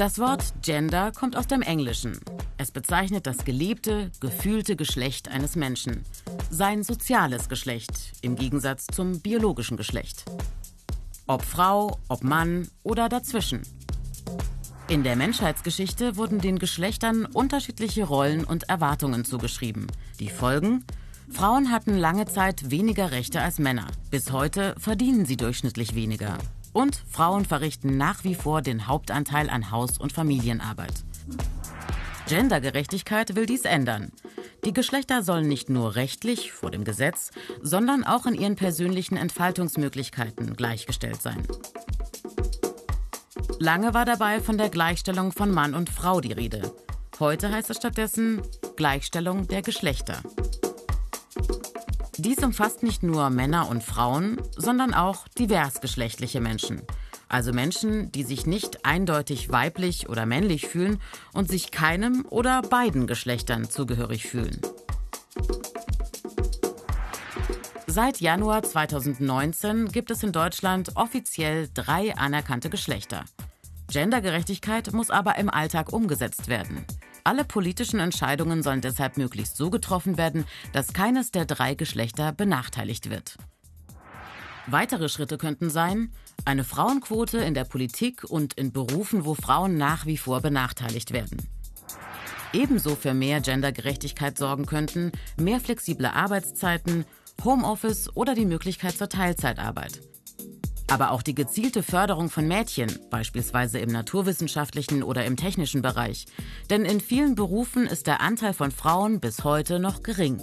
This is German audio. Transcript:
Das Wort Gender kommt aus dem Englischen. Es bezeichnet das gelebte, gefühlte Geschlecht eines Menschen. Sein soziales Geschlecht im Gegensatz zum biologischen Geschlecht. Ob Frau, ob Mann oder dazwischen. In der Menschheitsgeschichte wurden den Geschlechtern unterschiedliche Rollen und Erwartungen zugeschrieben. Die Folgen? Frauen hatten lange Zeit weniger Rechte als Männer. Bis heute verdienen sie durchschnittlich weniger. Und Frauen verrichten nach wie vor den Hauptanteil an Haus- und Familienarbeit. Gendergerechtigkeit will dies ändern. Die Geschlechter sollen nicht nur rechtlich vor dem Gesetz, sondern auch in ihren persönlichen Entfaltungsmöglichkeiten gleichgestellt sein. Lange war dabei von der Gleichstellung von Mann und Frau die Rede. Heute heißt es stattdessen Gleichstellung der Geschlechter. Dies umfasst nicht nur Männer und Frauen, sondern auch diversgeschlechtliche Menschen. Also Menschen, die sich nicht eindeutig weiblich oder männlich fühlen und sich keinem oder beiden Geschlechtern zugehörig fühlen. Seit Januar 2019 gibt es in Deutschland offiziell drei anerkannte Geschlechter. Gendergerechtigkeit muss aber im Alltag umgesetzt werden. Alle politischen Entscheidungen sollen deshalb möglichst so getroffen werden, dass keines der drei Geschlechter benachteiligt wird. Weitere Schritte könnten sein, eine Frauenquote in der Politik und in Berufen, wo Frauen nach wie vor benachteiligt werden. Ebenso für mehr Gendergerechtigkeit sorgen könnten mehr flexible Arbeitszeiten, Homeoffice oder die Möglichkeit zur Teilzeitarbeit. Aber auch die gezielte Förderung von Mädchen, beispielsweise im naturwissenschaftlichen oder im technischen Bereich. Denn in vielen Berufen ist der Anteil von Frauen bis heute noch gering.